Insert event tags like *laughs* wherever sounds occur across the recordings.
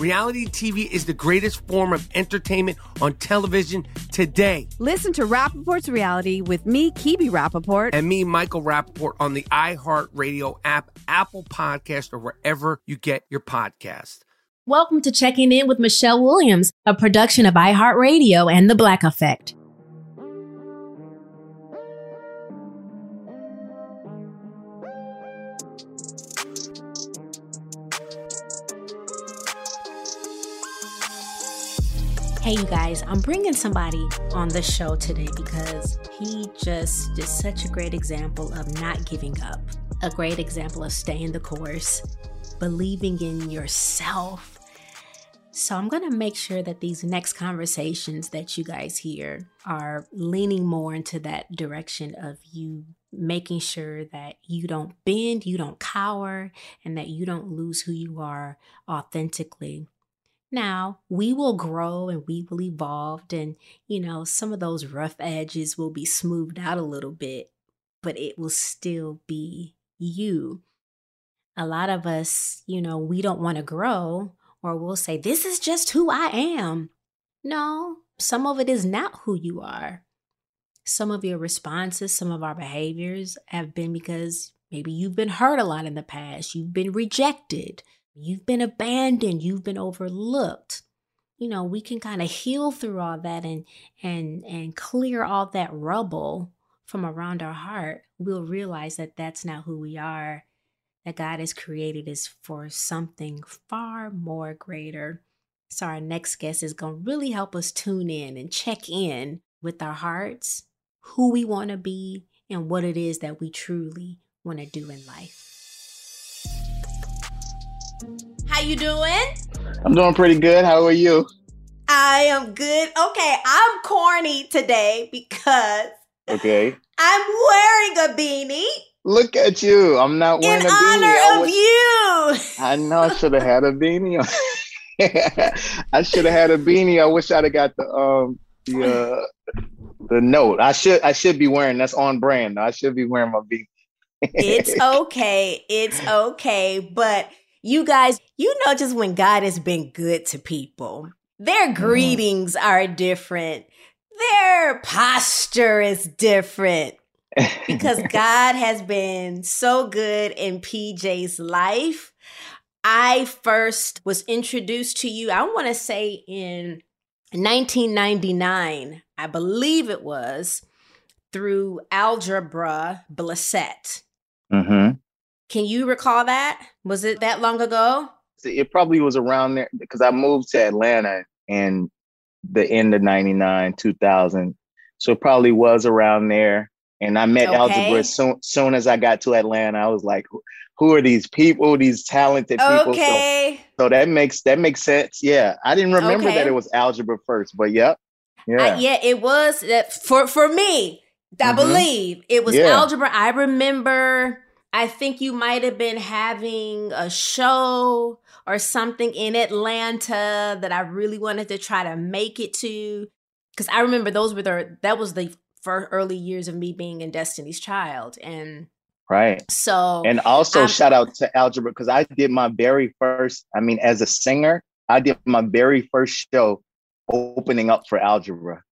Reality TV is the greatest form of entertainment on television today. Listen to Rapaport's reality with me, Kibi Rapaport. And me, Michael Rapaport, on the iHeartRadio app, Apple Podcast, or wherever you get your podcast. Welcome to Checking In with Michelle Williams, a production of iHeartRadio and The Black Effect. Hey, you guys, I'm bringing somebody on the show today because he just is such a great example of not giving up, a great example of staying the course, believing in yourself. So, I'm going to make sure that these next conversations that you guys hear are leaning more into that direction of you making sure that you don't bend, you don't cower, and that you don't lose who you are authentically now, we will grow and we will evolve, and you know, some of those rough edges will be smoothed out a little bit, but it will still be you. A lot of us, you know, we don't want to grow, or we'll say, This is just who I am. No, some of it is not who you are. Some of your responses, some of our behaviors have been because maybe you've been hurt a lot in the past, you've been rejected you've been abandoned, you've been overlooked. You know, we can kind of heal through all that and and and clear all that rubble from around our heart. We'll realize that that's not who we are. That God has created us for something far more greater. So our next guest is going to really help us tune in and check in with our hearts, who we want to be, and what it is that we truly want to do in life. How you doing? I'm doing pretty good. How are you? I am good. Okay, I'm corny today because Okay. *laughs* I'm wearing a beanie. Look at you. I'm not wearing in a beanie. In honor I of you. *laughs* I know I should have had a beanie. on. *laughs* I should have had a beanie. I wish I'd have got the um the uh the note. I should I should be wearing that's on brand. I should be wearing my beanie. it's okay. It's okay. But you guys, you know just when God has been good to people, their greetings are different. Their posture is different because *laughs* God has been so good in PJ's life. I first was introduced to you, I want to say in 1999, I believe it was, through Algebra Blessett. mm-hmm. Can you recall that? Was it that long ago? It probably was around there because I moved to Atlanta in the end of 99, 2000. So it probably was around there. And I met Okay. Algebra as soon, soon as I got to Atlanta. I was like, who- are these people, these talented people? So- Okay. So, that makes that makes sense. Yeah. I didn't remember Okay. that it was algebra first, but yep. Yeah. I- yeah, it was that for for me. I Mhm. believe it was Yeah. algebra. I remember. I think you might have been having a show or something in Atlanta that I really wanted to try to make it to. Because I remember those were the that was the first early years of me being in Destiny's Child, and Right. so And also I'm- shout out to algebra because I did my very first, I mean, as a singer, I did my very first show opening up for algebra.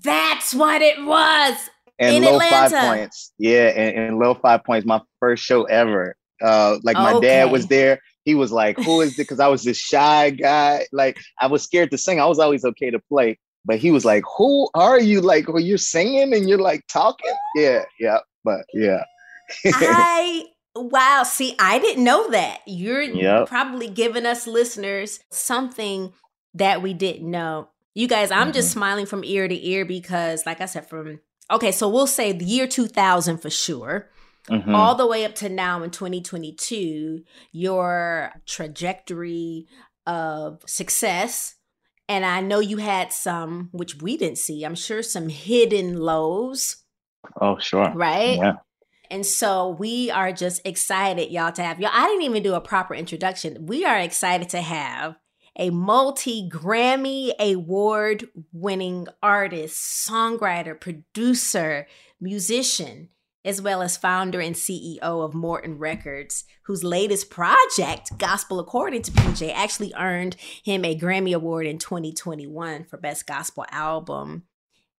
that's what it was. And In low five points. Yeah, and, and low five points, my first show ever. Uh, like my dad was there. He was like, "Who is it?" Because I was this shy guy. Like I was scared to sing. I was always okay to play, but he was like, "Who are you?" Like, "Well, you're singing and you're like talking." Yeah, yeah, but yeah. *laughs* I Wow. See, I didn't know that. You're Yep. probably giving us listeners something that we didn't know. You guys, I'm just Mm-hmm. smiling from ear to ear because, like I said, from okay, so we'll say the year 2000 for sure. Mhm. all the way up to now in 2022, your trajectory of success. And I know you had some, which we didn't see, I'm sure some hidden lows, oh, sure. right? Yeah. And so we are just excited, y'all, to have y'all. I didn't even do a proper introduction. We are excited to have a multi Grammy award winning artist, songwriter, producer, musician, as well as founder and CEO of Morton Records, whose latest project, Gospel According to PJ, actually earned him a Grammy Award in 2021 for Best Gospel Album.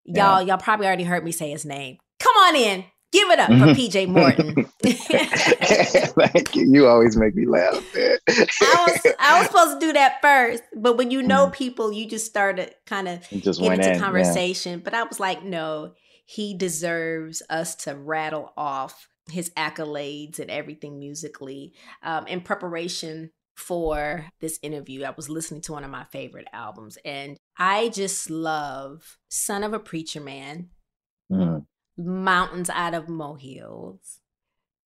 Y'all, y'all probably already heard me say his name. Come on in. Give it up for PJ Morton. *laughs* *laughs* Thank you. You always make me laugh. I was I was supposed to do that first, but when you know people, you just started kind of just get into in. yeah. conversation. But I was like, no, he deserves us to rattle off his accolades and everything musically. Um, in preparation for this interview, I was listening to one of my favorite albums, and I just love "Son of a Preacher Man." Mm. Mountains out of molehills.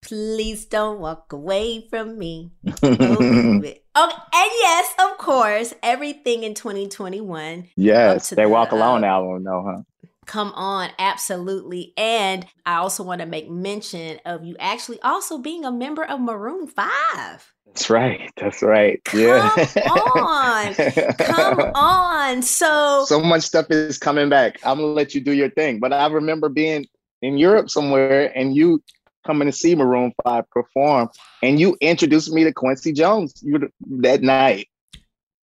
Please don't walk away from me. *laughs* Oh, okay, and yes, of course, everything in 2021. yes, they the, walk alone uh, album, though, huh? Come on, absolutely. And I also want to make mention of you actually also being a member of Maroon 5. That's right. That's right. Yeah. Come on. Come *laughs* on. So, so much stuff is coming back. I'm gonna let you do your thing. But I remember being in Europe somewhere and you coming to see Maroon 5 perform and you introduced me to Quincy Jones you- that night.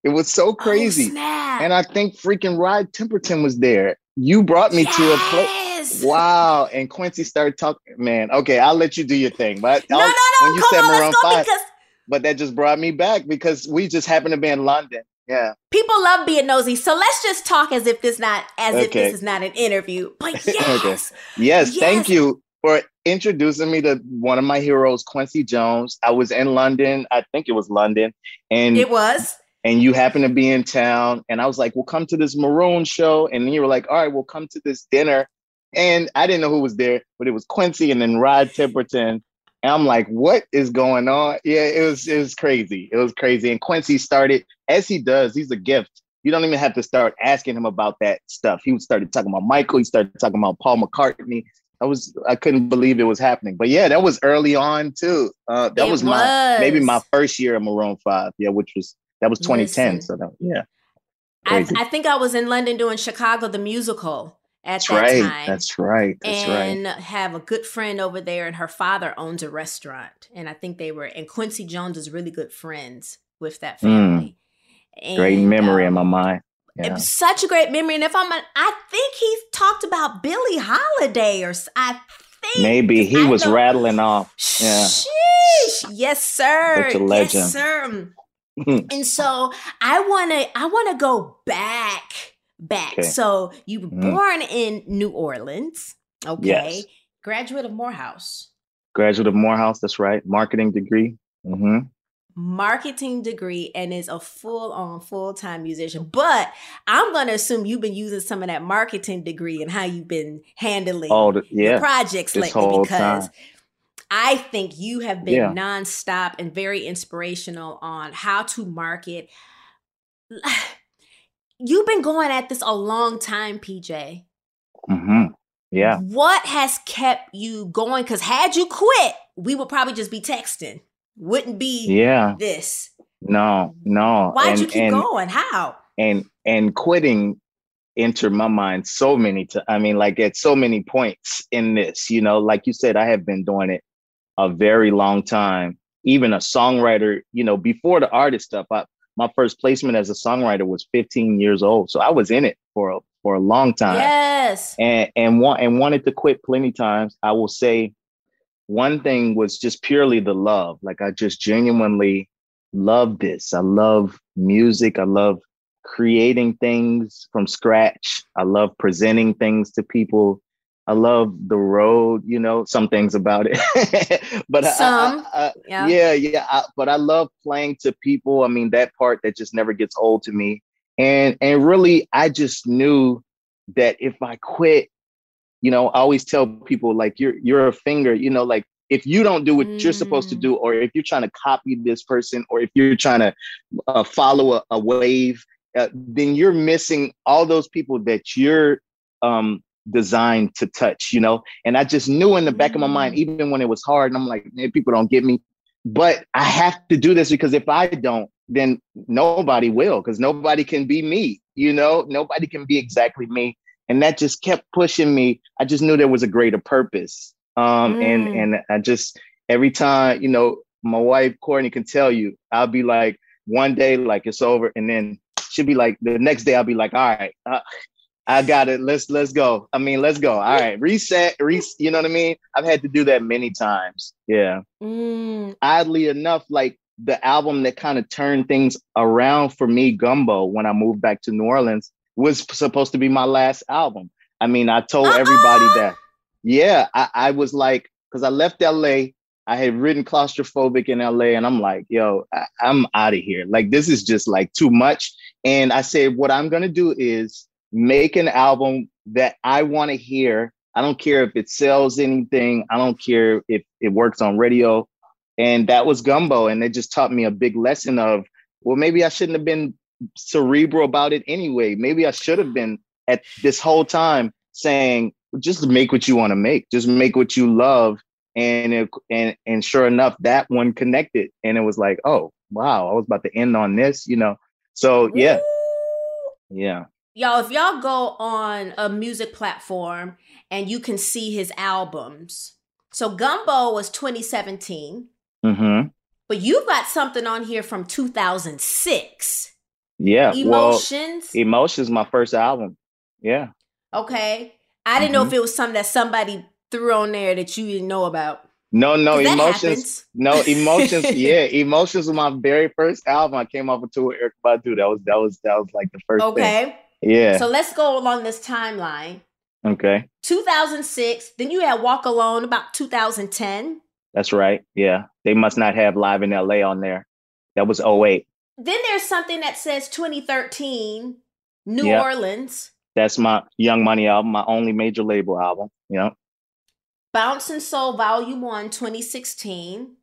It was so Oh, crazy. snap. and I think freaking Rod Temperton was there. You brought me to a place. Wow. And Quincy started talking. Man, okay, I'll let you do your thing. But No, no, I'll- no. when you said on, Maroon 5, because but that just brought me back because we just happened to be in London. Yeah. people love being nosy. So let's just talk as if this not as if this is not an interview. But *laughs* Okay. yes, Yes, thank you for introducing me to one of my heroes, Quincy Jones. I was in London, I think it was London, and it was. and you happened to be in town, and I was like, "Well, come to this Maroon show," and you were like, "All right, we'll come to this dinner," and I didn't know who was there, but it was Quincy and then Rod Temperton. And I'm like, what is going on? Yeah, it was it was crazy. It was crazy. And Quincy started, as he does, he's a gift. You don't even have to start asking him about that stuff. He started talking about Michael, he started talking about Paul McCartney. I was I couldn't believe it was happening. But yeah, that was early on too. Uh that It was my maybe my first year of Maroon 5. Yeah, which was that was 2010. Listen. So that, yeah. I, I think I was in London doing Chicago the musical at That's that right. time. That's right. That's right. and have a good friend over there, and her father owns a restaurant, and I think they were. And Quincy Jones is really good friends with that family. Mm. Great And, memory in my um, mind. Yeah. such a great memory, and if I'm, I think he talked about Billie Holiday, or I think Maybe he I was know- rattling off. Yeah. Sheesh. Yes, sir. Such a legend. Yes, sir. *laughs* and so I wanna I wanna go back, back. Okay. So you were Mm. born in New Orleans. Okay. Yes. Graduate of Morehouse. Graduate of Morehouse. That's right. Marketing degree. hmm Marketing degree and is a full on full time musician. But I'm gonna assume you've been using some of that marketing degree and how you've been handling Oh, the, yeah. projects this lately because time. I think you have been Yeah. nonstop and very inspirational on how to market. You've been going at this a long time, PJ. hmm Yeah. What has kept you going? Because had you quit, we would probably just be texting. Wouldn't be Yeah. this. No, no. Why'd and, you keep and, going? How? And and quitting entered my mind so many times. I mean, like at so many points in this, you know, like you said, I have been doing it a very long time. Even a songwriter, you know, before the artist stuff, I, my first placement as a songwriter was 15 years old. So I was in it for a, for a long time. Yes. and and want and wanted to quit plenty times. I will say one thing was just purely the love. Like I just genuinely love this. I love music. I love creating things from scratch. I love presenting things to people. I love the road, you know, some things about it. *laughs* but some, I, I, I, yeah, yeah, yeah but I love playing to people. I mean, that part that just never gets old to me. And and really, I just knew that if I quit, you know, I always tell people like you're you're a finger, you know, like if you don't do what mm. you're supposed to do, mm. or if you're trying to copy this person, or if you're trying to uh, follow a, a wave, uh, then you're missing all those people that you're um, designed to touch, you know? And I just knew in the back of my mind, mm. even when it was hard, and I'm like, man, people don't get me. But I have to do this because if I don't, then nobody will, because nobody can be me, you know? Nobody can be exactly me. And that just kept pushing me. I just knew there was a greater purpose. Um, mm. and and I just every time, you know, my wife Courtney can tell you, I'll be like, one day, like it's over, and then she'll be like, the next day, I'll be like, all right, uh, I got it. Let's let's go. I mean, let's go. All right, reset. Re- you know what I mean? I've had to do that many times. Yeah. Mm. Oddly enough, like the album that kind of turned things around for me, Gumbo, when I moved back to New Orleans, was supposed to be my last album. I mean, I told uh-uh. everybody that. Yeah, I, I was like, because I left LA. I had written claustrophobic in LA, and I'm like, yo, I, I'm out of here. Like, this is just like too much. And I said, what I'm gonna do is make an album that I want to hear. I don't care if it sells anything. I don't care if it works on radio. And that was Gumbo. And it just taught me a big lesson of, well, maybe I shouldn't have been cerebral about it anyway. Maybe I should have been at this whole time saying, just make what you want to make, just make what you love. And it, and and sure enough, that one connected, and it was like, oh wow, I was about to end on this, you know. So yeah, yeah y'all, if y'all go on a music platform and you can see his albums. So Gumbo was 2017. Mm-hmm. But you've got something on here from 2006. Yeah. Emotions. Well, Emotions, my first album. Yeah. Okay. I didn't mm-hmm. know if it was something that somebody threw on there that you didn't know about. No, no, emotions. No, emotions. *laughs* yeah, emotions was my very first album. I came off a tour with Erykah Badu. That was that was that was like the first. Okay. Thing. Yeah. So let's go along this timeline. Okay. 2006. Then you had Walk Alone about 2010. That's right. Yeah. They must not have Live in LA on there. That was 08. Then there's something that says 2013, New yep. Orleans. That's my Young Money album, my only major label album. Yeah. Bounce and Soul Volume 1, 2016.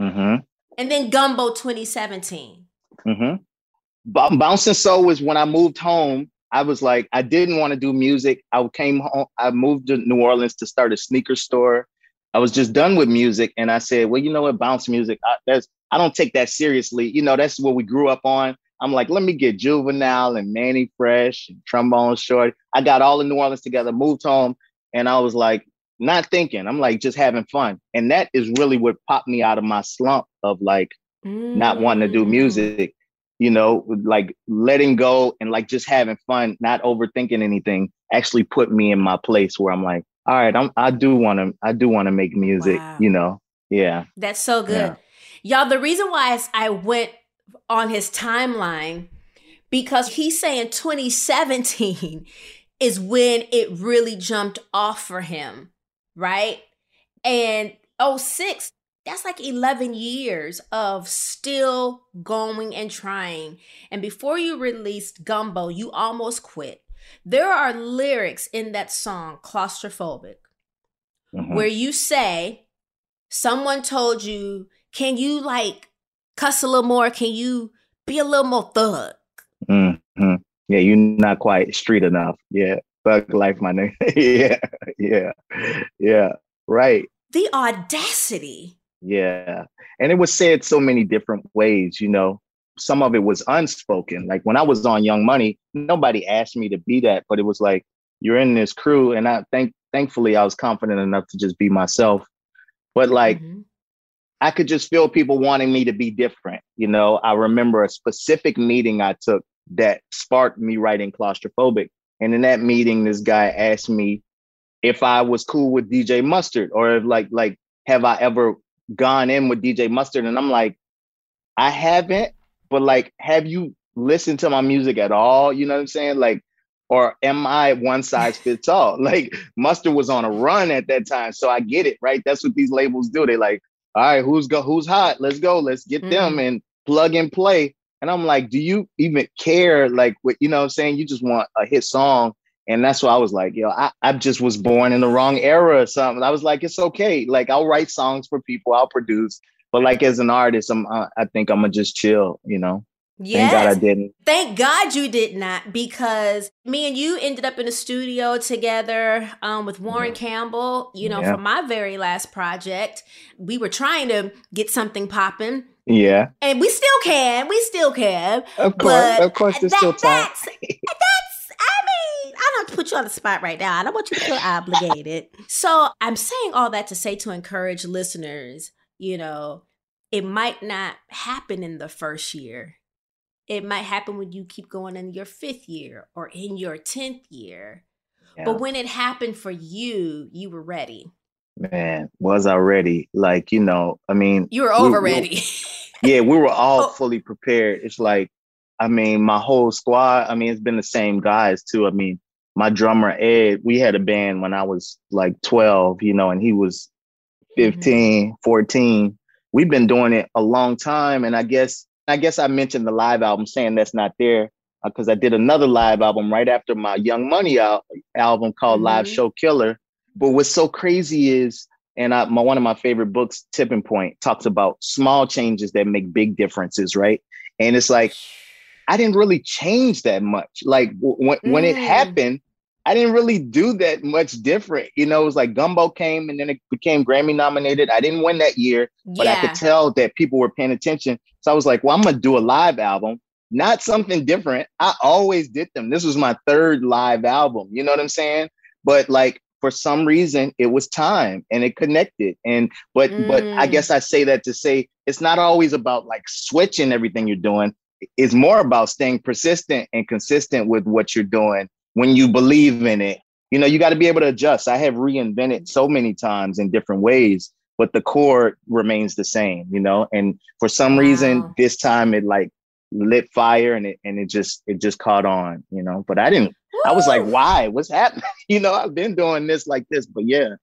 Mm-hmm. And then Gumbo 2017. Mm-hmm. B- Bounce and Soul was when I moved home I was like, I didn't want to do music. I came home, I moved to New Orleans to start a sneaker store. I was just done with music. And I said, well, you know what, bounce music, I, that's, I don't take that seriously. You know, that's what we grew up on. I'm like, let me get Juvenile and Mannie Fresh and Trombone Shorty. I got all in New Orleans together, moved home, and I was like, not thinking. I'm like just having fun. And that is really what popped me out of my slump of like mm. not wanting to do music you know, like letting go and like just having fun, not overthinking anything, actually put me in my place where I'm like, all right, I'm I do want to I do want to make music, wow. you know. Yeah. That's so good. Yeah. Y'all, the reason why I went on his timeline because he's saying 2017 *laughs* is when it really jumped off for him, right? And 06 that's like 11 years of still going and trying. And before you released Gumbo, you almost quit. There are lyrics in that song, Claustrophobic, mm-hmm. where you say, Someone told you, Can you like cuss a little more? Can you be a little more thug? Mm-hmm. Yeah, you're not quite street enough. Yeah. Thug life, my name. *laughs* yeah. Yeah. Yeah. Right. The audacity yeah. And it was said so many different ways, you know. Some of it was unspoken. Like when I was on Young Money, nobody asked me to be that, but it was like, you're in this crew. And I think thankfully I was confident enough to just be myself. But like mm-hmm. I could just feel people wanting me to be different. You know, I remember a specific meeting I took that sparked me writing claustrophobic. And in that meeting, this guy asked me if I was cool with DJ Mustard or if like like have I ever gone in with DJ Mustard, and I'm like, I haven't, but like, have you listened to my music at all? You know what I'm saying? Like, or am I one size fits all? *laughs* Like Mustard was on a run at that time, so I get it, right? That's what these labels do. They like, all right, who's go, who's hot? Let's go, let's get mm-hmm. them and plug and play. And I'm like, do you even care? Like, what you know, I'm saying you just want a hit song, and that's why I was like, yo, I, I just was born in the wrong era or something. I was like, it's okay. Like, I'll write songs for people, I'll produce, but like as an artist, I'm, uh, I think I'm gonna just chill, you know. Yes. Thank God I didn't. Thank God you did not, because me and you ended up in a studio together um, with Warren yeah. Campbell. You know, yeah. for my very last project, we were trying to get something popping. Yeah, and we still can. We still can. Of course, of course, there's that, still time. That's, that's. I don't put you on the spot right now. I don't want you to feel obligated. *laughs* So I'm saying all that to say to encourage listeners. You know, it might not happen in the first year it might happen when you keep going in your fifth year or in your 10th year. Yeah. But when it happened for you, you were ready. Man, was I ready? Like, you know, I mean, you were over we, ready. We, yeah, we were *laughs* all oh. fully prepared. It's like, I mean, my whole squad, I mean, it's been the same guys too. I mean, my drummer, Ed, we had a band when I was like 12, you know, and he was mm-hmm. 15, mm-hmm. 14. We've been doing it a long time. And I guess I guess I mentioned the live album saying that's not there because uh, I did another live album right after my Young Money al- album called mm-hmm. Live Show Killer. But what's so crazy is, and I, my one of my favorite books, Tipping Point, talks about small changes that make big differences, right? And it's like I didn't really change that much. Like when mm. when it mm. happened, I didn't really do that much different. You know, it was like Gumbo came and then it became Grammy nominated. I didn't win that year, but yeah. I could tell that people were paying attention. So I was like, well, I'm going to do a live album, not something different. I always did them. This was my third live album. You know what I'm saying? But like, for some reason it was time and it connected and but mm. but i mm. guess i say that to say it's not always about like switching everything you're doing it's more about staying persistent and consistent with what you're doing when you believe in it, you know, you got to be able to adjust. I have reinvented so many times in different ways, but the core remains the same, you know. And for some wow. reason, this time it like lit fire and it and it just it just caught on, you know. But I didn't. Woo! I was like, why? What's happening? *laughs* you know, I've been doing this like this, but yeah.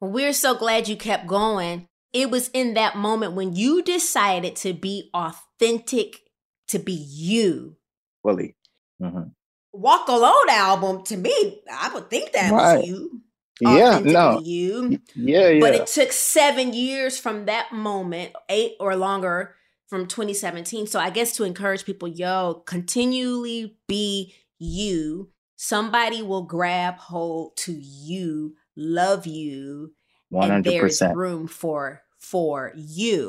We're so glad you kept going. It was in that moment when you decided to be authentic, to be you. Fully. Mm-hmm. Walk Alone album, to me, I would think that right. was you. Yeah, no. You. Yeah, yeah. But it took seven years from that moment, eight or longer from 2017. So I guess to encourage people, yo, continually be you. Somebody will grab hold to you, love you, 100%. and there's room for for you.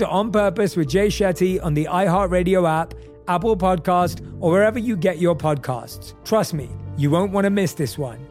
to On Purpose with Jay Shetty on the iHeartRadio app, Apple Podcast, or wherever you get your podcasts. Trust me, you won't want to miss this one.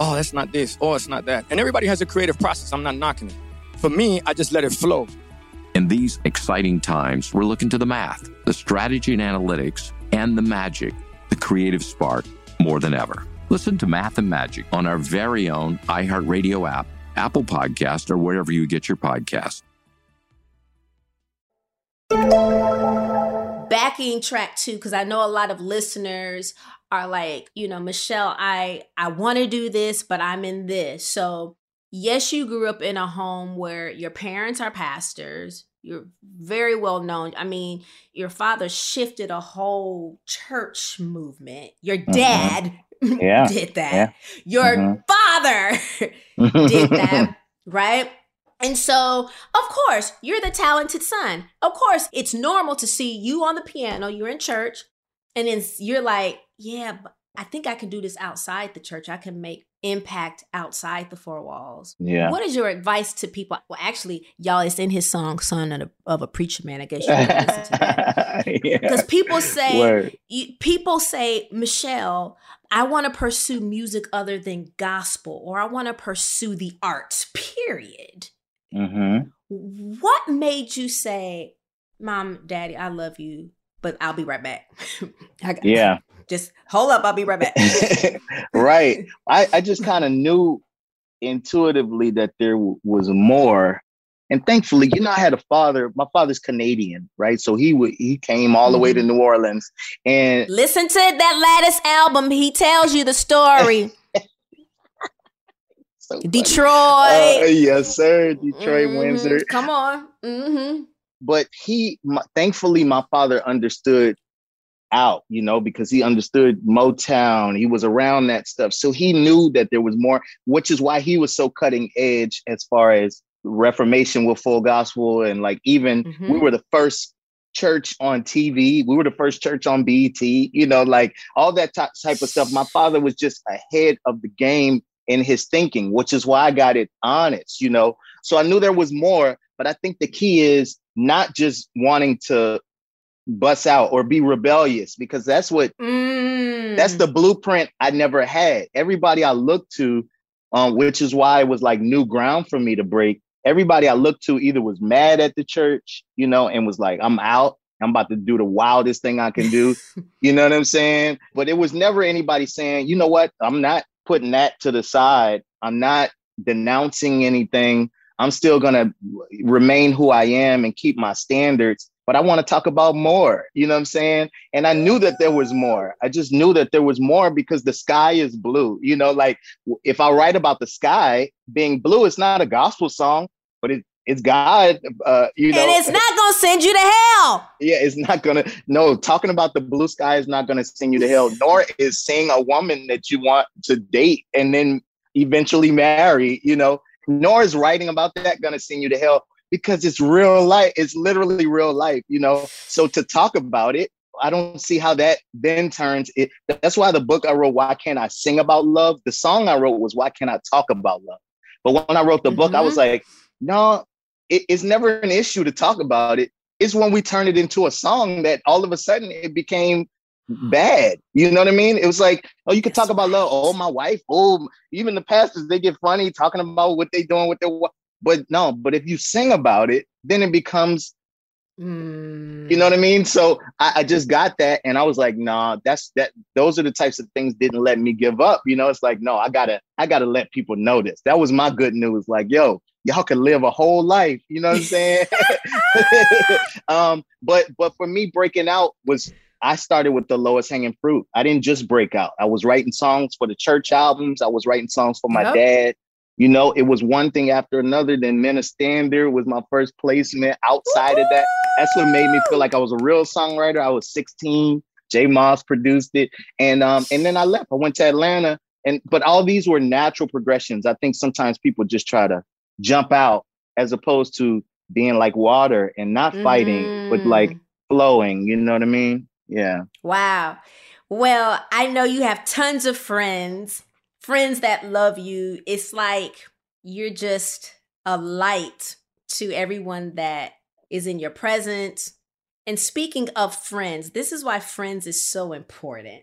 oh, that's not this, oh, it's not that. And everybody has a creative process. I'm not knocking it. For me, I just let it flow. In these exciting times, we're looking to the math, the strategy and analytics, and the magic, the creative spark, more than ever. Listen to Math and Magic on our very own iHeartRadio app, Apple Podcast, or wherever you get your podcast. Backing track two, because I know a lot of listeners are like, you know, Michelle, I I want to do this, but I'm in this. So, yes, you grew up in a home where your parents are pastors. You're very well known. I mean, your father shifted a whole church movement. Your mm-hmm. dad mm-hmm. *laughs* yeah. did that. Yeah. Your mm-hmm. father *laughs* did that, *laughs* right? And so, of course, you're the talented son. Of course, it's normal to see you on the piano, you're in church, and then you're like, yeah, but I think I can do this outside the church. I can make impact outside the four walls. Yeah. What is your advice to people? Well, actually, y'all, it's in his song "Son of a, of a Preacher Man." I guess you can listen to that because *laughs* yeah. people say you, people say Michelle, I want to pursue music other than gospel, or I want to pursue the arts. Period. Mm-hmm. What made you say, "Mom, Daddy, I love you"? but I'll be right back. *laughs* yeah. Just hold up. I'll be right back. *laughs* right. I, I just kind of knew intuitively that there w- was more. And thankfully, you know, I had a father. My father's Canadian, right? So he would he came all the way to mm-hmm. New Orleans and listen to that latest album. He tells you the story. *laughs* so Detroit. Uh, yes, sir. Detroit, mm-hmm. Windsor. Come on. Mm-hmm but he my, thankfully my father understood out you know because he understood motown he was around that stuff so he knew that there was more which is why he was so cutting edge as far as reformation with full gospel and like even mm-hmm. we were the first church on TV. We were the first church on BET, you know, like all that type of stuff. My father was just ahead of the game in his thinking, which is why I got it honest, you know. So I knew there was more, but I think the key is not just wanting to bust out or be rebellious because that's what mm. that's the blueprint I never had. Everybody I looked to, um, which is why it was like new ground for me to break. Everybody I looked to either was mad at the church, you know, and was like, I'm out. I'm about to do the wildest thing I can do. *laughs* you know what I'm saying? But it was never anybody saying, you know what? I'm not putting that to the side. I'm not denouncing anything. I'm still going to remain who I am and keep my standards. But I want to talk about more, you know what I'm saying? And I knew that there was more. I just knew that there was more because the sky is blue. You know, like if I write about the sky being blue, it's not a gospel song, but it, it's God, uh, you know. And it's not gonna send you to hell. Yeah, it's not gonna. No, talking about the blue sky is not gonna send you to hell. Nor is seeing a woman that you want to date and then eventually marry. You know, nor is writing about that gonna send you to hell because it's real life. It's literally real life, you know. So to talk about it, I don't see how that then turns it. That's why the book I wrote, Why Can't I Sing About Love? The song I wrote was Why Can't I Talk About Love? But when I wrote the mm-hmm. book, I was mm-hmm. like, no, it, it's never an issue to talk about it. It's when we turn it into a song that all of a sudden it became bad. You know what I mean? It was like, oh, you could talk about love. Oh, my wife. Oh, even the pastors, they get funny talking about what they doing with their wife. But no, but if you sing about it, then it becomes Mm. you know what I mean? So I, I, just got that and I was like, nah, that's that those are the types of things didn't let me give up. You know, it's like, no, I gotta, I gotta let people know this. That was my good news. Like, yo, y'all can live a whole life. You know what I'm saying? *laughs* *laughs* um, but but for me, breaking out was I started with the lowest hanging fruit. I didn't just break out. I was writing songs for the church albums. I was writing songs for my yep. dad. You know, it was one thing after another. Then Standard was my first placement. Outside of that, that's what made me feel like I was a real songwriter. I was 16. J Moss produced it, and um, and then I left. I went to Atlanta, and but all these were natural progressions. I think sometimes people just try to jump out as opposed to being like water and not fighting, mm. but like flowing. You know what I mean? Yeah. Wow. Well, I know you have tons of friends friends that love you. It's like you're just a light to everyone that is in your presence. And speaking of friends, this is why friends is so important.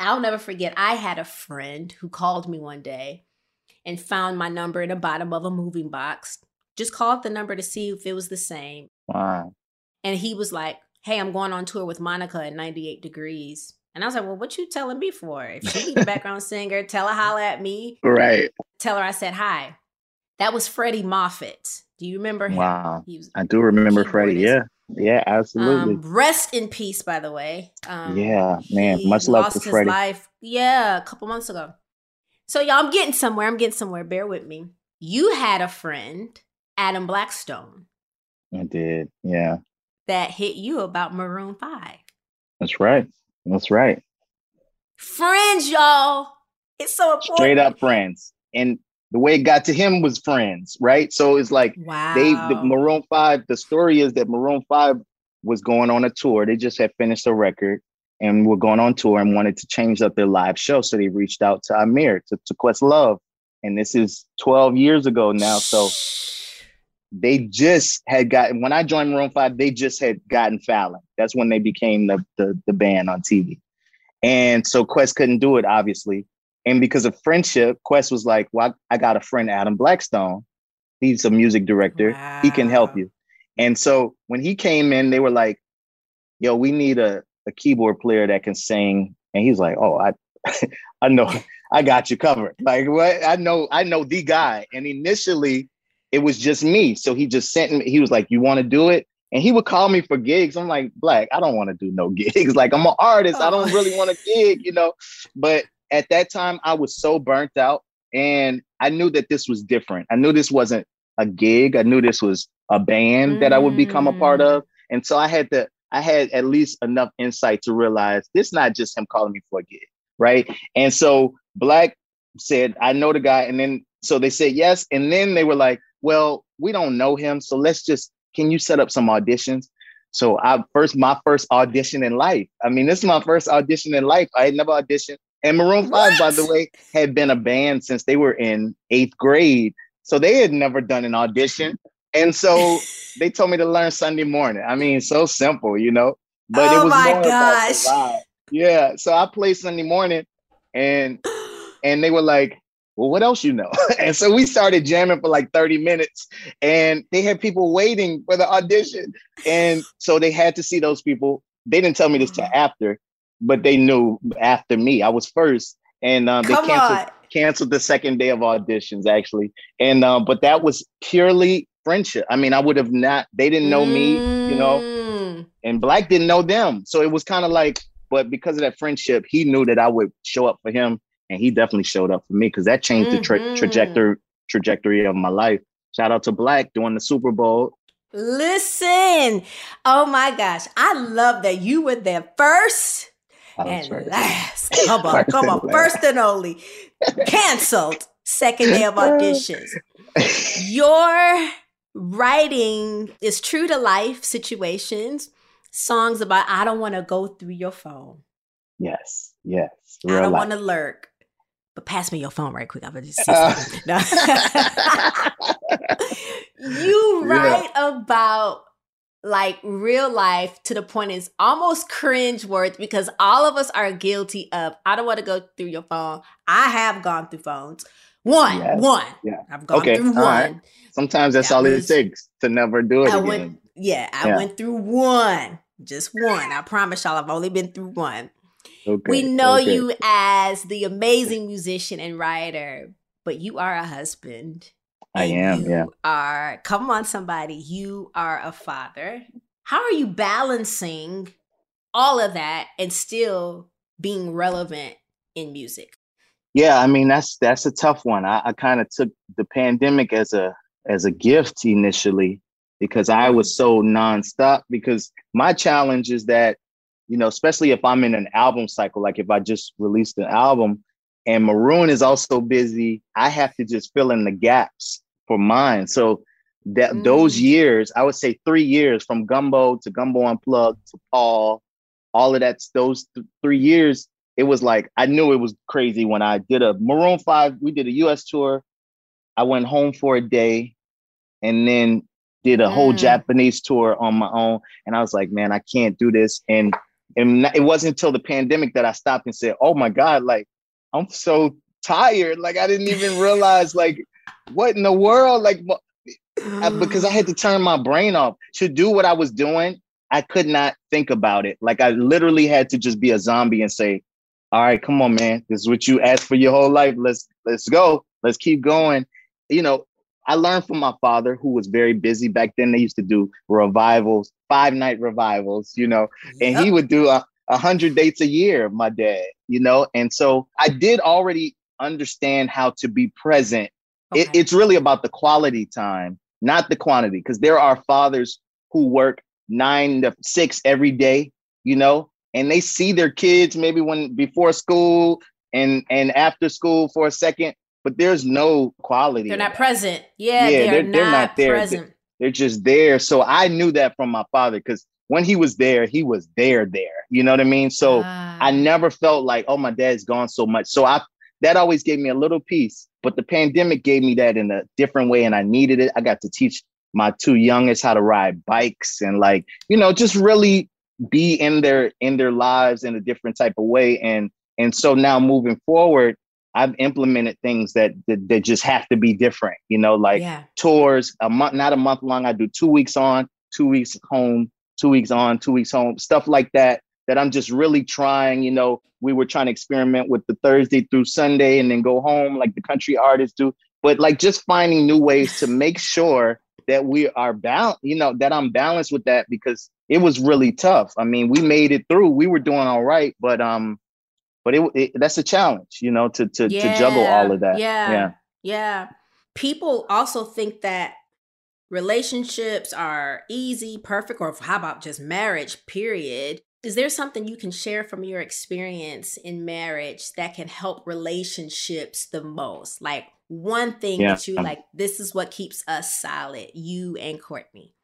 I'll never forget, I had a friend who called me one day and found my number in the bottom of a moving box. Just called the number to see if it was the same. Wow. And he was like, Hey, I'm going on tour with Monica at 98 Degrees. And I was like, well, what you telling me for? If she need a *laughs* background singer, tell her holla at me. Right. Tell her I said hi. That was Freddie Moffett. Do you remember him? Wow. I do remember Freddie. Yeah. Yeah, absolutely. Um, rest in peace, by the way. Um, yeah, man. Much love to Freddie. life. Yeah, a couple months ago. So y'all, I'm getting somewhere. I'm getting somewhere. Bear with me. You had a friend, Adam Blackstone. I did. Yeah. That hit you about Maroon Five. That's right. That's right. Friends, y'all. It's so important. Straight up friends. And the way it got to him was friends, right? So it's like wow. they the Maroon 5, the story is that Maroon 5 was going on a tour. They just had finished a record and were going on tour and wanted to change up their live show. So they reached out to Amir, to, to Questlove. And this is 12 years ago now. So they just had gotten when I joined Maroon Five, they just had gotten Fallon. That's when they became the, the the band on TV. And so Quest couldn't do it, obviously. And because of friendship, Quest was like, Well, I got a friend, Adam Blackstone. He's a music director. Wow. He can help you. And so when he came in, they were like, Yo, we need a, a keyboard player that can sing. And he's like, Oh, I *laughs* I know I got you covered. Like what I know, I know the guy. And initially it was just me. So he just sent me, he was like, You want to do it? And he would call me for gigs. I'm like, Black, I don't want to do no *laughs* gigs. Like, I'm an artist. I don't really want to gig, you know? But at that time, I was so burnt out. And I knew that this was different. I knew this wasn't a gig. I knew this was a band mm. that I would become a part of. And so I had to, I had at least enough insight to realize this not just him calling me for a gig. Right. And so Black said, I know the guy. And then so they said yes. And then they were like, well, we don't know him, so let's just can you set up some auditions? So I first my first audition in life. I mean, this is my first audition in life. I had never auditioned. And Maroon what? 5, by the way, had been a band since they were in eighth grade. So they had never done an audition. And so *laughs* they told me to learn Sunday morning. I mean, so simple, you know. But oh it was my gosh. Yeah. So I played Sunday morning and *gasps* and they were like, well, what else you know? *laughs* and so we started jamming for like 30 minutes and they had people waiting for the audition. And so they had to see those people. They didn't tell me this till mm. after, but they knew after me. I was first. And um, they Come canceled, on. canceled the second day of auditions actually. And um, but that was purely friendship. I mean, I would have not, they didn't know me, you know, mm. and Black didn't know them. So it was kind of like, but because of that friendship, he knew that I would show up for him and he definitely showed up for me because that changed mm-hmm. the tra- trajectory trajectory of my life. Shout out to Black doing the Super Bowl. Listen, oh my gosh, I love that you were there first oh, and right. last. Come on, *laughs* come on, first and only. Cancelled second day of auditions. Your writing is true to life situations, songs about I don't want to go through your phone. Yes, yes. I don't want to lurk. But pass me your phone right quick. I'm gonna just see *laughs* no. *laughs* You write yeah. about like real life to the point it's almost cringe worth because all of us are guilty of I don't want to go through your phone. I have gone through phones. One, yes. one. Yeah. I've gone okay. through one. Right. Sometimes that's that all it takes to never do it I again. Went, yeah, I yeah. went through one. Just one. I promise y'all, I've only been through one. Okay. We know okay. you as the amazing musician and writer, but you are a husband. I am, you yeah. Are come on, somebody. You are a father. How are you balancing all of that and still being relevant in music? Yeah, I mean that's that's a tough one. I, I kind of took the pandemic as a as a gift initially because I was so nonstop. Because my challenge is that, you know, especially if I'm in an album cycle, like if I just released an album and Maroon is also busy, I have to just fill in the gaps for mine. So that mm. those years, I would say three years from Gumbo to Gumbo Unplugged to Paul, all of that's those th- three years, it was like I knew it was crazy when I did a Maroon 5, we did a US tour. I went home for a day and then did a mm. whole Japanese tour on my own. And I was like, man, I can't do this. And and it wasn't until the pandemic that I stopped and said, oh my God, like I'm so tired. Like I didn't even realize like what in the world? Like uh-huh. because I had to turn my brain off to do what I was doing. I could not think about it. Like I literally had to just be a zombie and say, "All right, come on, man. This is what you asked for your whole life. Let's let's go. Let's keep going." You know, I learned from my father, who was very busy back then. They used to do revivals, five night revivals, you know, and yep. he would do a, a hundred dates a year. My dad, you know, and so I did already understand how to be present. Okay. It, it's really about the quality time, not the quantity, because there are fathers who work nine to six every day, you know, and they see their kids maybe when before school and and after school for a second but there's no quality. They're not present. Yeah, yeah, they're, they're, not, they're not there. Present. They're, they're just there. So I knew that from my father because when he was there, he was there, there. You know what I mean? So ah. I never felt like, oh, my dad's gone so much. So I that always gave me a little peace. But the pandemic gave me that in a different way, and I needed it. I got to teach my two youngest how to ride bikes and like, you know, just really be in their in their lives in a different type of way. And and so now moving forward, I've implemented things that, that, that just have to be different. You know, like yeah. tours a month, not a month long. I do two weeks on, two weeks home, two weeks on, two weeks home, stuff like that. That I'm just really trying. You know, we were trying to experiment with the Thursday through Sunday and then go home like the country artists do. But like just finding new ways to *laughs* make sure that we are balanced. You know, that I'm balanced with that because it was really tough. I mean, we made it through. We were doing all right, but um, but it, it, that's a challenge, you know, to to yeah, to juggle all of that. Yeah, yeah, yeah. People also think that relationships are easy, perfect, or how about just marriage? Period. Is there something you can share from your experience in marriage that can help relationships the most? Like one thing yeah. that you um like, this is what keeps us solid, you and Courtney.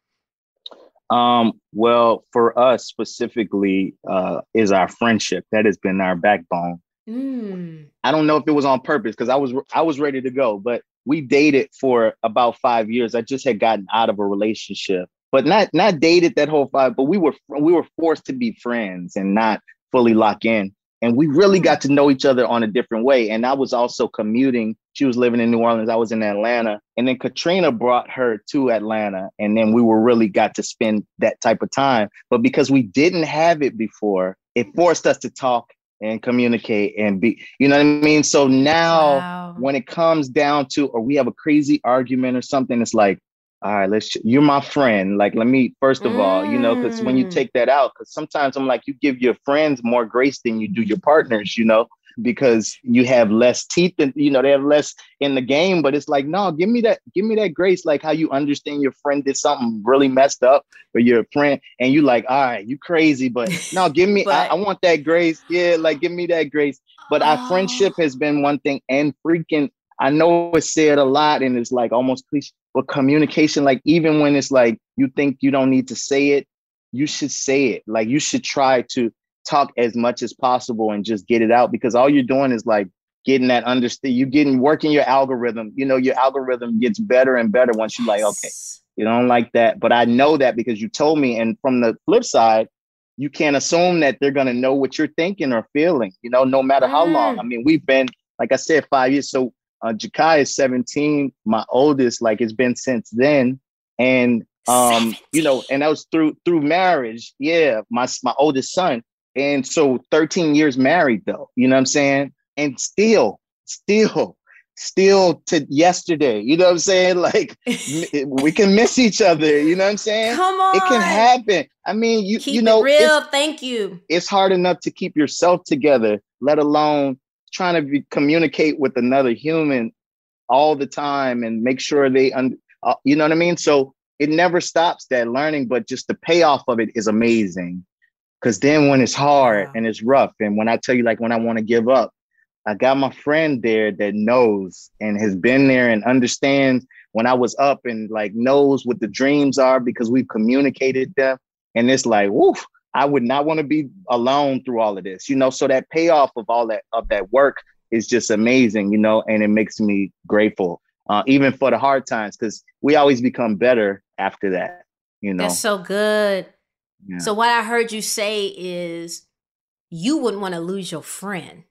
Um, well, for us specifically, uh, is our friendship. That has been our backbone. Mm. I don't know if it was on purpose because I was I was ready to go, but we dated for about five years. I just had gotten out of a relationship, but not not dated that whole five. But we were we were forced to be friends and not fully lock in and we really got to know each other on a different way. And I was also commuting. She was living in New Orleans. I was in Atlanta. And then Katrina brought her to Atlanta. And then we were really got to spend that type of time. But because we didn't have it before, it forced us to talk and communicate and be, you know what I mean? So now wow. when it comes down to, or we have a crazy argument or something, it's like, all right, let's, you're my friend. Like, let me, first of mm. all, you know, because when you mm. take that out, because sometimes I'm like, you give your friends more grace than you do your partners, you know, because you have less teeth and, you know, they have less in the game. But it's like, no, give me that, give me that grace, like how you understand your friend did something really messed up or your friend, and you like, all right, you crazy, but *laughs* no, give me, but, I, I, want that grace. Yeah, like, give me that grace. But oh. our friendship has been one thing, and freaking I know it's said a lot and it's like almost cliche, but communication, like even when it's like you think you don't need to say it, you should say it. Like you should try to talk as much as possible and just get it out because all you're doing is like getting that understand you getting working your algorithm. You know, your algorithm gets better and better once you're like, okay, you don't like that. But I know that because you told me. And from the flip side, you can't assume that they're gonna know what you're thinking or feeling, you know, no matter how long. Mm. I mean, we've been, like I said, five years. So Uh, Jakai is 17. My oldest, like it's been since then. And um, you know, and that was through through marriage. Yeah, my my oldest son. And so 13 years married though, you know what I'm saying? And still, still, still to yesterday, you know what I'm saying? *laughs* Like *laughs* we can miss each other, you know what I'm saying? Come on. It can happen. I mean, you Keep you know, it real. Thank you. It's hard enough to keep yourself together, let alone trying to be, communicate with another human all the time and make sure they un, uh, you know what I mean? So it never stops that learning, but just the payoff of it is amazing. Cause then when it's hard and it's rough, and when I tell you like when I want to give up, I got my friend there that knows and has been there and understands when I was up and like knows what the dreams are because we've communicated them. And it's like, woof, I would not want to be alone through all of this, you know. So that payoff of all that of that work is just amazing, you know, and it makes me grateful, uh, even for the hard times, because we always become better after that, you know. That's so good. Yeah. So what I heard you say is you wouldn't want to lose your friend.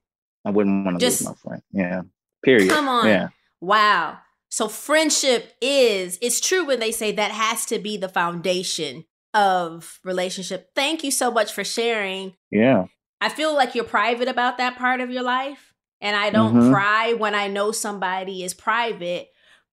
I wouldn't want to lose my friend. Yeah. Period. Come on. Yeah. Wow. So friendship is it's true when they say that has to be the foundation of relationship. Thank you so much for sharing. Yeah. I feel like you're private about that part of your life. And I don't Mhm. pry when I know somebody is private,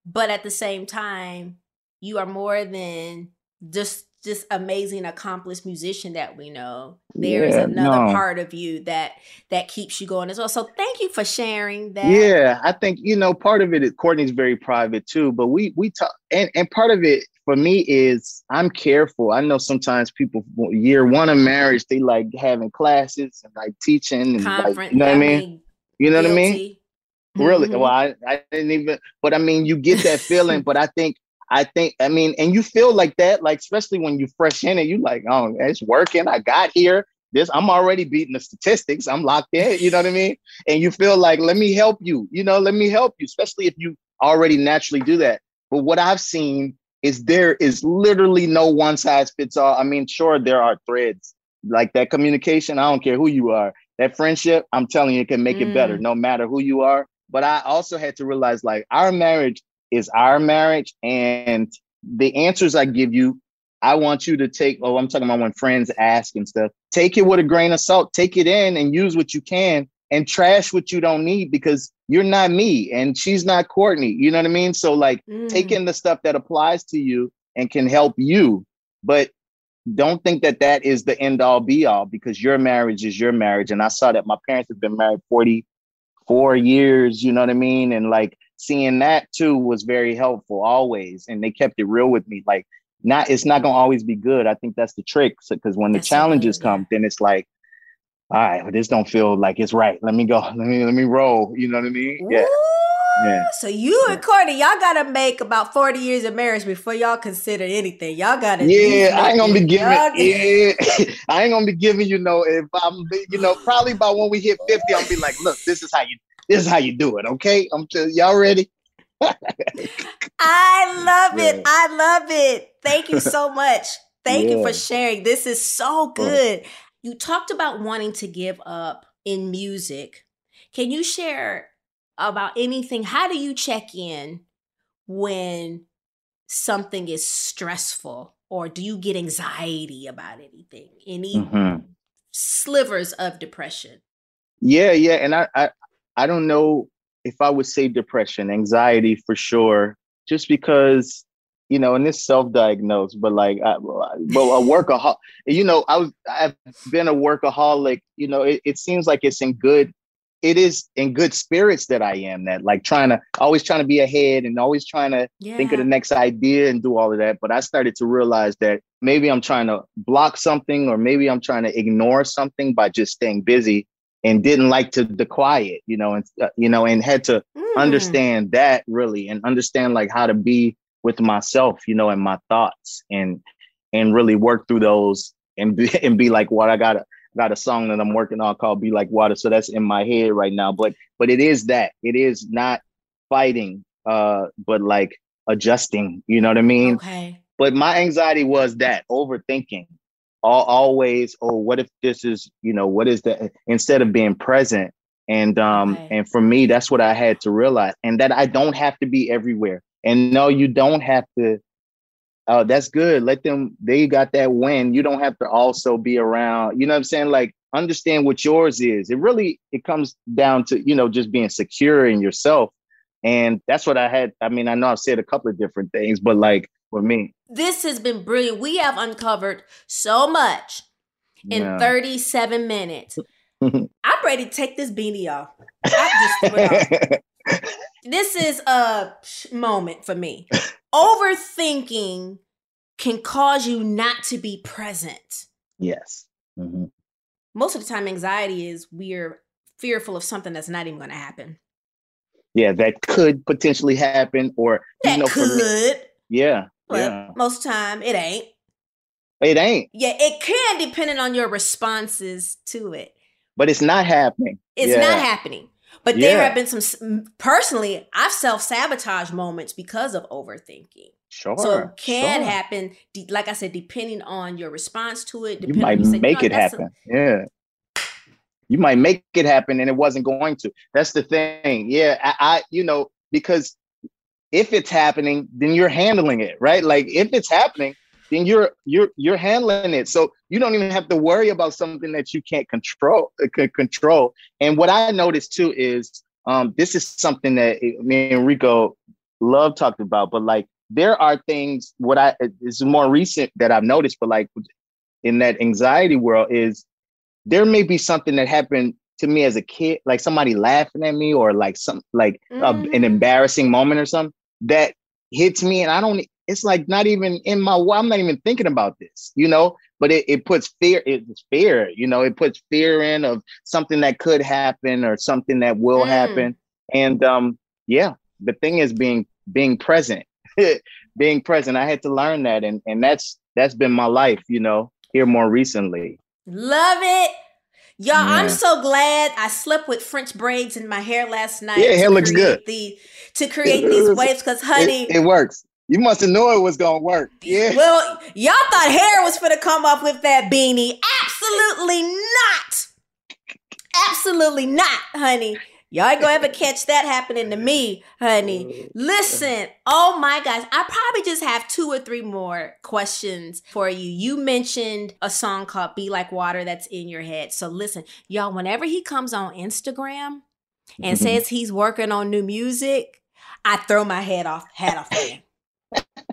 but at the same time, you are more than just just amazing accomplished musician that we know. There's Yeah, another no. part of you that that keeps you going as well. So thank you for sharing that. Yeah, I think you know part of it is Courtney's very private too, but we we talk and and part of it for me is I'm careful. I know sometimes people year one of marriage they like having classes and like teaching and like Conference, you know what I mean. You know what I mean? guilty. Really? Mhm. Well, I, I didn't even, but I mean, you get that feeling. *laughs* but I think, I think, I mean, and you feel like that, like especially when you fresh in it, you like, oh, it's working. I got here. This, I'm already beating the statistics. I'm locked in. You know what I mean? And you feel like, let me help you. You know, let me help you, especially if you already naturally do that. But what I've seen is there is literally no one size fits all. I mean, sure, there are threads like that communication. I don't care who you are. That friendship, I'm telling you, it can make it better Mm. no matter who you are. But I also had to realize like our marriage is our marriage, and the answers I give you, I want you to take. Oh, I'm talking about when friends ask and stuff. Take it with a grain of salt. Take it in and use what you can, and trash what you don't need because you're not me and she's not Courtney. You know what I mean? So like, take Mm. in the stuff that applies to you and can help you, but don't think that that is the end all be all because your marriage is your marriage. And I saw that my parents have been married 44 years, you know what I mean? And like seeing that too was very helpful always. And they kept it real with me. Like, not it's not gonna always be good. I think that's the trick. Because when the That's so challenges good, come, then it's like, all right, well, this don't feel like it's right. Let me go. *laughs* Let me let me roll. You know what I mean? Yeah. Ooh, Yeah. So you and Courtney, y'all gotta make about 40 years of marriage before y'all consider anything. Y'all gotta Yeah, I ain't gonna be giving. Yeah, *laughs* I ain't gonna be giving. You know, if I'm, you know, probably by when we hit fifty, I'll be like, look, this is how you, this is how you do it. Okay, I'm y'all ready? I love it. I love it. Thank you so *laughs* much. Thank you for sharing. This is so good. You talked about wanting to give up in music. Can you share about anything? How do you check in when something is stressful or do you get anxiety about anything? Any Mhm. slivers of depression? Yeah, yeah, and I, I, I don't know if I would say depression, anxiety for sure, just because you know, and this self-diagnosed, but like, I, but a workaholic, you know, I was, I've been a workaholic. You know, it, it seems like it's in good, it is in good spirits that I am. That like trying to, always trying to be ahead and always trying to Yeah. think of the next idea and do all of that. But I started to realize that maybe I'm trying to block something, or maybe I'm trying to ignore something by just staying busy and didn't like to the quiet, you know, and uh, you know, and had to Mm. understand that really and understand like how to be with myself, you know, and my thoughts and and really work through those and be *laughs* and be like what I got a got a song that I'm working on called Be Like Water. So that's in my head right now. But but it is that. It is not fighting, uh, but like adjusting, you know what I mean? Okay. but my anxiety was that overthinking Al always oh what if this is you know what is that instead of being present And um Right. and for me, that's what I had to realize. And that I don't have to be everywhere. And no, you don't have to. Oh, that's good. Let them. They got that win. You don't have to also be around. You know what I'm saying? Like understand what yours is. It really it comes down to you know just being secure in yourself. And that's what I had. I mean, I know I've said a couple of different things, but like for me, This has been brilliant. We have uncovered so much in yeah. 37 minutes. *laughs* I'm ready to take this beanie off. *laughs* This is a moment for me. Overthinking can cause you not to be present. yes. Mhm. Most of the time, anxiety is we're fearful of something that's not even going to happen. Yeah, that could potentially happen, or That you know, for me, could, yeah, but yeah, most time it ain't. it ain't, Yeah, it can depending on your responses to it. but it's not happening. It's Yeah. not happening. But there have been some personally, I've self sabotage moments because of overthinking. Sure, so it can sure. happen, like I said, depending on your response to it. You might on say, make know, it that's a- happen. yeah, you might make it happen, and it wasn't going to. That's the thing. Yeah, I, I, you know, because if it's happening, then you're handling it, right? Like if it's happening, then you're you're you're handling it. So you don't even have to worry about something that you can't control. uh, Control. And what I noticed too is um, this is something that uh, me and Rico love talked about. But like there are things. What I it's more recent that I've noticed. But like in that anxiety world is there may be something that happened to me as a kid, like somebody laughing at me or like some like a- an embarrassing moment or something that hits me and I don't it's like not even in my I'm not even thinking about this, you know, but it, it puts fear, it's fear, you know, it puts fear in of something that could happen or something that will Mm. happen. And um yeah, the thing is being being present. *laughs* being present. I had to learn that and and that's that's been my life, you know, here more recently. Love it. Y'all, I'm so glad I slept with French braids in my hair last night. Yeah, hair looks good. The, to create these *laughs* waves, because honey, it, it works. You must have known it was gonna work. Yeah. Well, y'all thought hair was gonna come off with that beanie. Absolutely not. Absolutely not, honey. Y'all ain't gonna ever catch that happening to me, honey. Listen, oh my gosh, I probably just have two or three more questions for you. You mentioned a song called Be Like Water that's in your head. So listen, y'all, whenever he comes on Instagram and Mhm. says he's working on new music, I throw my head off, hat off *laughs*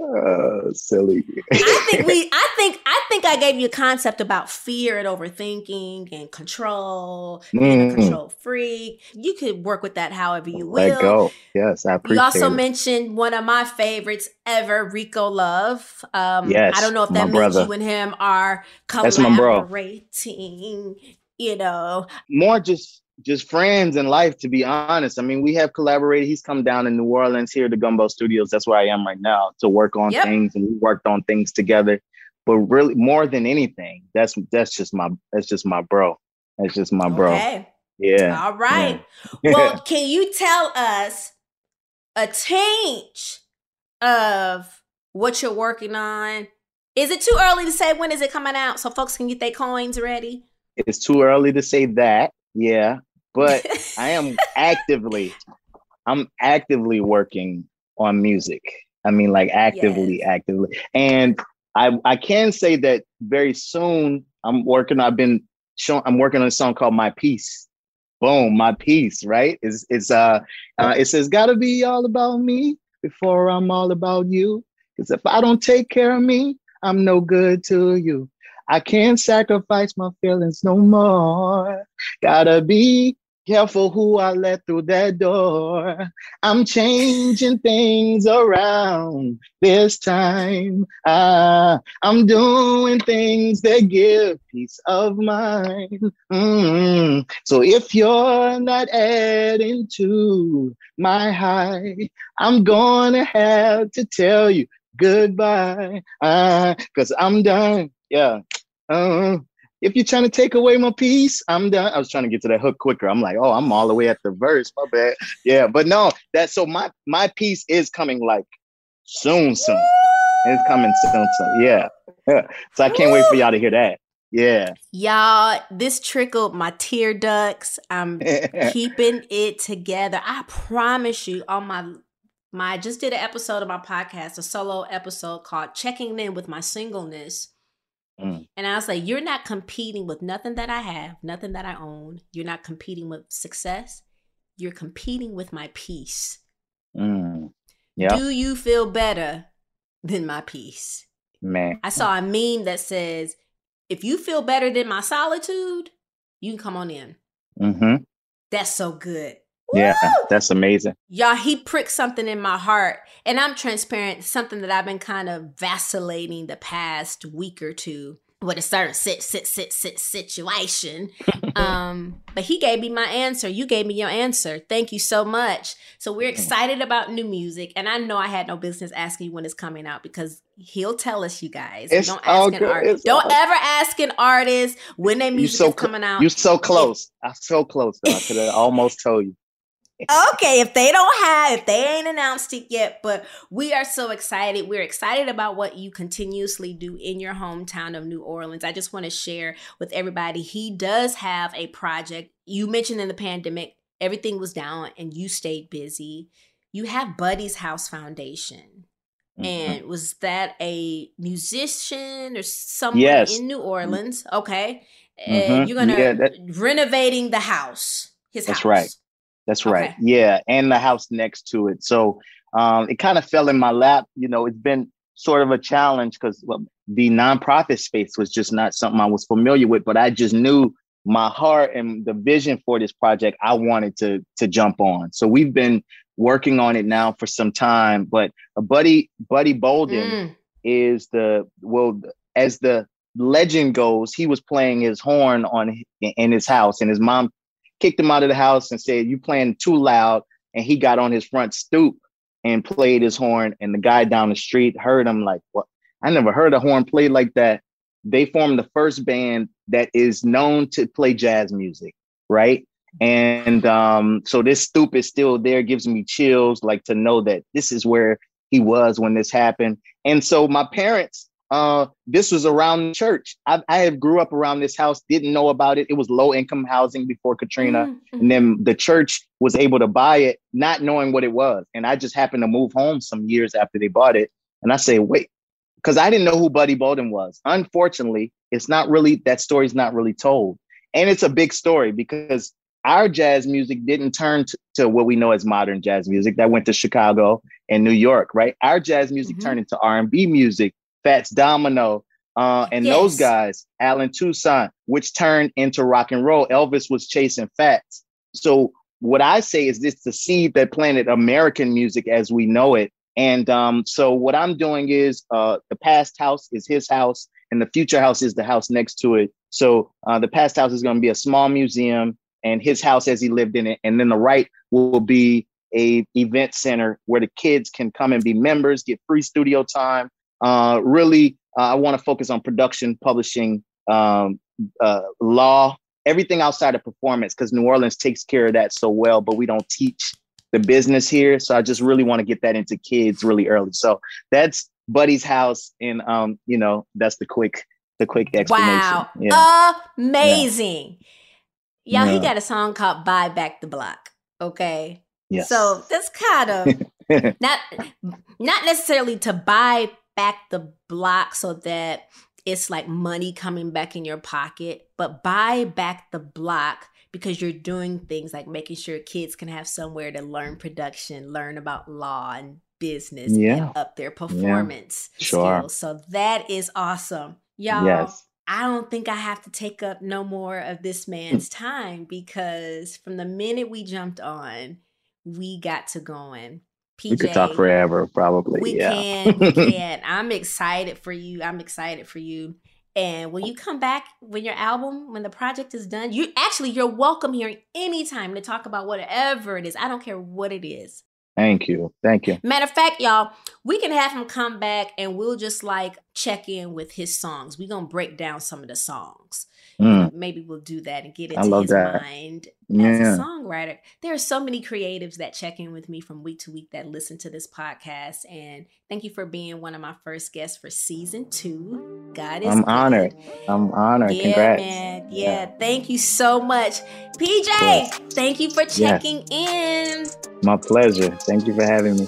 Oh, silly. I think we *laughs* I think I think I gave you a concept about fear and overthinking and control, being a Mm. control freak. You could work with that however you will. Let go. Yes, I appreciate You also it. mentioned one of my favorites ever, Rico Love. Um, Yes, I don't know if that means brother. you and him are That's my bro. collaborating. You know, More just just friends in life, to be honest. I mean, we have collaborated. He's come down in New Orleans here to Gumbo Studios. That's where I am right now to work on Yep. things, and we worked on things together. But really, more than anything, that's that's just my that's just my bro. That's just my bro. okay, Yeah. all right. Yeah. well, *laughs* can you tell us a tinge of what you're working on? Is it too early to say when is it coming out so folks can get their coins ready? it's too early to say that. Yeah. But *laughs* I am actively, I'm actively working on music. I mean, like actively, actively. And I I can say that very soon I'm working. I've been showing. I'm working on a song called My Peace. Boom, my peace. Right? It's it's uh, uh it says gotta be all about me before I'm all about you. Because if I don't take care of me, I'm no good to you. I can't sacrifice my feelings no more. Gotta be careful who I let through that door. I'm changing things around this time. Ah, I'm doing things that give peace of mind. Mm. So if you're not adding to my high, I'm gonna have to tell you goodbye. Ah, cause I'm done. Yeah. Uh, if you're trying to take away my peace, I'm done. I was trying to get to that hook quicker. I'm like, oh, I'm all the way at the verse. My bad. Yeah, but no, that so my my peace is coming like soon, soon. It's coming soon, soon. Yeah. yeah. So I can't wait for y'all to hear that. Yeah. Y'all, this trickled my tear ducts. I'm *laughs* keeping it together. I promise you on my my I just did an episode of my podcast, a solo episode called Checking In with My Singleness. Mm. And I was like, you're not competing with nothing that I have, nothing that I own. You're not competing with success. You're competing with my peace. Mm. Yeah. Do you feel better than my peace? Man. I saw a meme that says, if you feel better than my solitude, you can come on in. Mm-hmm. That's so good. Yeah, that's amazing. Y'all, he pricked something in my heart. And I'm transparent, something that I've been kind of vacillating the past week or two with a certain sit, sit, sit, sit situation. *laughs* um, but he gave me my answer. You gave me your answer. Thank you so much. So we're excited about new music. And I know I had no business asking you when it's coming out because he'll tell us, you guys. It's don't all ask an artist. Don't all- ever ask an artist when their music so is coming out. You're so close. I'm so close. Though. I could *laughs* have almost told you. Okay, if they don't have, if they ain't announced it yet, but we are so excited. We're excited about what you continuously do in your hometown of New Orleans. I just want to share with everybody, he does have a project. You mentioned in the pandemic, everything was down and you stayed busy. You have Buddy's House Foundation. Mm-hmm. And was that a musician or someone Yes. in New Orleans? Okay. Mhm. And you're gonna Yeah, that- renovating the house. His That's house. right. That's right. Okay. Yeah, and the house next to it. So um, it kind of fell in my lap. You know, it's been sort of a challenge because well, the nonprofit space was just not something I was familiar with. But I just knew my heart and the vision for this project. I wanted to to jump on. So we've been working on it now for some time. But a buddy, Buddy Bolden, Mm. is the well as the legend goes. He was playing his horn on in his house, and his mom kicked him out of the house and said, "You playing too loud." And he got on his front stoop and played his horn. And the guy down the street heard him like, "What? I never heard a horn played like that." They formed the first band that is known to play jazz music, right? And um, so this stoop is still there, gives me chills, like to know that this is where he was when this happened. And so my parents, uh, this was around the church. I, I have grew up around this house, didn't know about it. It was low income housing before Katrina. Mm-hmm. And then the church was able to buy it, not knowing what it was. And I just happened to move home some years after they bought it. And I say, wait, because I didn't know who Buddy Bolden was. Unfortunately, it's not really, that story's not really told. And it's a big story because our jazz music didn't turn to, to what we know as modern jazz music that went to Chicago and New York, right? Our jazz music turned into R&B music, Fats Domino, uh, and those guys, Allen Toussaint, which turned into rock and roll. Elvis was chasing Fats. So what I say is this the seed that planted American music as we know it. And um, so what I'm doing is uh, the past house is his house and the future house is the house next to it. So uh, the past house is going to be a small museum and his house as he lived in it. And then the right will be a event center where the kids can come and be members, get free studio time. Uh, really, uh, I want to focus on production, publishing, um, uh, law, everything outside of performance, because New Orleans takes care of that so well, but we don't teach the business here. So I just really want to get that into kids really early. So that's Buddy's house, and um, you know, that's the quick, the quick explanation. Wow. Yeah. Amazing. Y'all, he got a song called Buy Back the Block. Okay. Yes. So that's kind of *laughs* not not necessarily to buy back the block so that it's like money coming back in your pocket, but buy back the block because you're doing things like making sure kids can have somewhere to learn production, learn about law and business, Yeah. and up their performance Sure. skills. So that is awesome. Y'all, Yes. I don't think I have to take up no more of this mm. man's time because from the minute we jumped on, we got to going. PJ, we could talk forever, probably. we yeah. can, we *laughs* can. I'm excited for you. I'm excited for you. And when you come back, when your album, when the project is done, you actually you're welcome here anytime to talk about whatever it is. I don't care what it is. Thank you. Thank you. Matter of fact, y'all, we can have him come back and we'll just like check in with his songs. We're gonna break down some of the songs. Mm. Maybe we'll do that and get into his that. mind yeah. as a songwriter. There are so many creatives that check in with me from week to week that listen to this podcast. And thank you for being one of my first guests for season two. God is I'm good. honored. I'm honored. Yeah, Congrats. man. Yeah. yeah. Thank you so much. PJ, thank you for checking yes. in. My pleasure. Thank you for having me.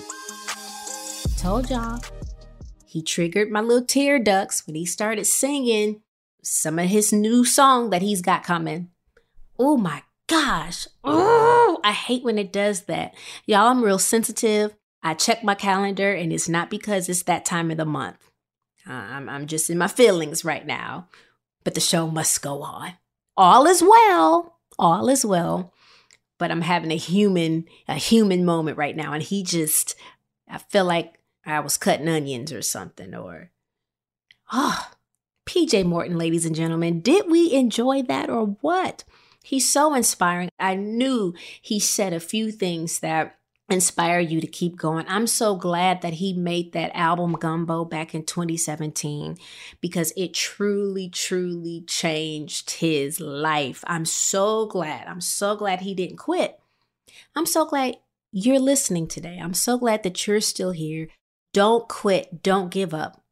Told y'all. He triggered my little tear ducts when he started singing some of his new song that he's got coming. Oh my gosh. Oh, I hate when it does that. Y'all, I'm real sensitive. I check my calendar and it's not because it's that time of the month. I'm, I'm just in my feelings right now, but the show must go on. All is well. All is well. But I'm having a human, a human moment right now. And he just, I feel like I was cutting onions or something, or, ah, oh, PJ Morton, ladies and gentlemen. Did we enjoy that or what? He's so inspiring. I knew he said a few things that inspire you to keep going. I'm so glad that he made that album Gumbo back in 2017 because it truly, truly changed his life. I'm so glad. I'm so glad he didn't quit. I'm so glad you're listening today. I'm so glad that you're still here. Don't quit. Don't give up.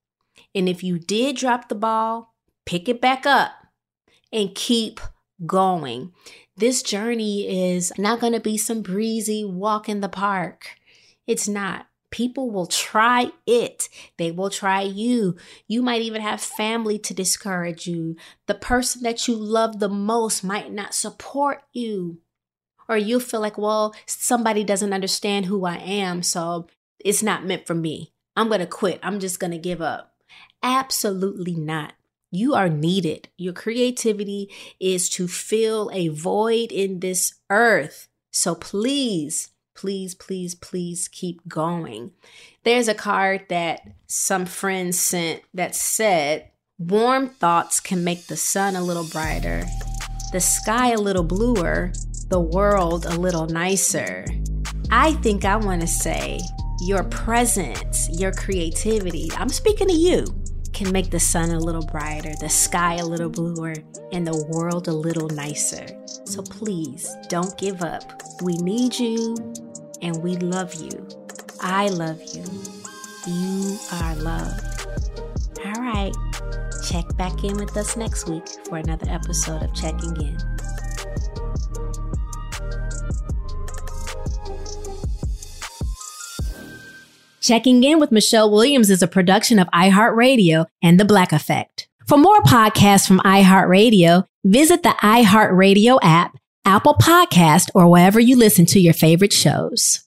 And if you did drop the ball, pick it back up and keep going. This journey is not going to be some breezy walk in the park. It's not. People will try it. They will try you. You might even have family to discourage you. The person that you love the most might not support you. Or you'll feel like, well, somebody doesn't understand who I am, so it's not meant for me. I'm going to quit. I'm just going to give up. Absolutely not. You are needed. Your creativity is to fill a void in this earth. So please, please, please, please keep going. There's a card that some friends sent that said, Warm thoughts can make the sun a little brighter, the sky a little bluer, the world a little nicer. I think I want to say, your presence, your creativity, I'm speaking to you can make the sun a little brighter, the sky a little bluer, and the world a little nicer. So please don't give up. We need you and we love you. I love you. You are loved. All right. Check back in with us next week for another episode of Checking In. Checking In with Michelle Williams is a production of iHeartRadio and The Black Effect. For more podcasts from iHeartRadio, visit the iHeartRadio app, Apple Podcast, or wherever you listen to your favorite shows.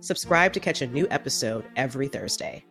Subscribe to catch a new episode every Thursday.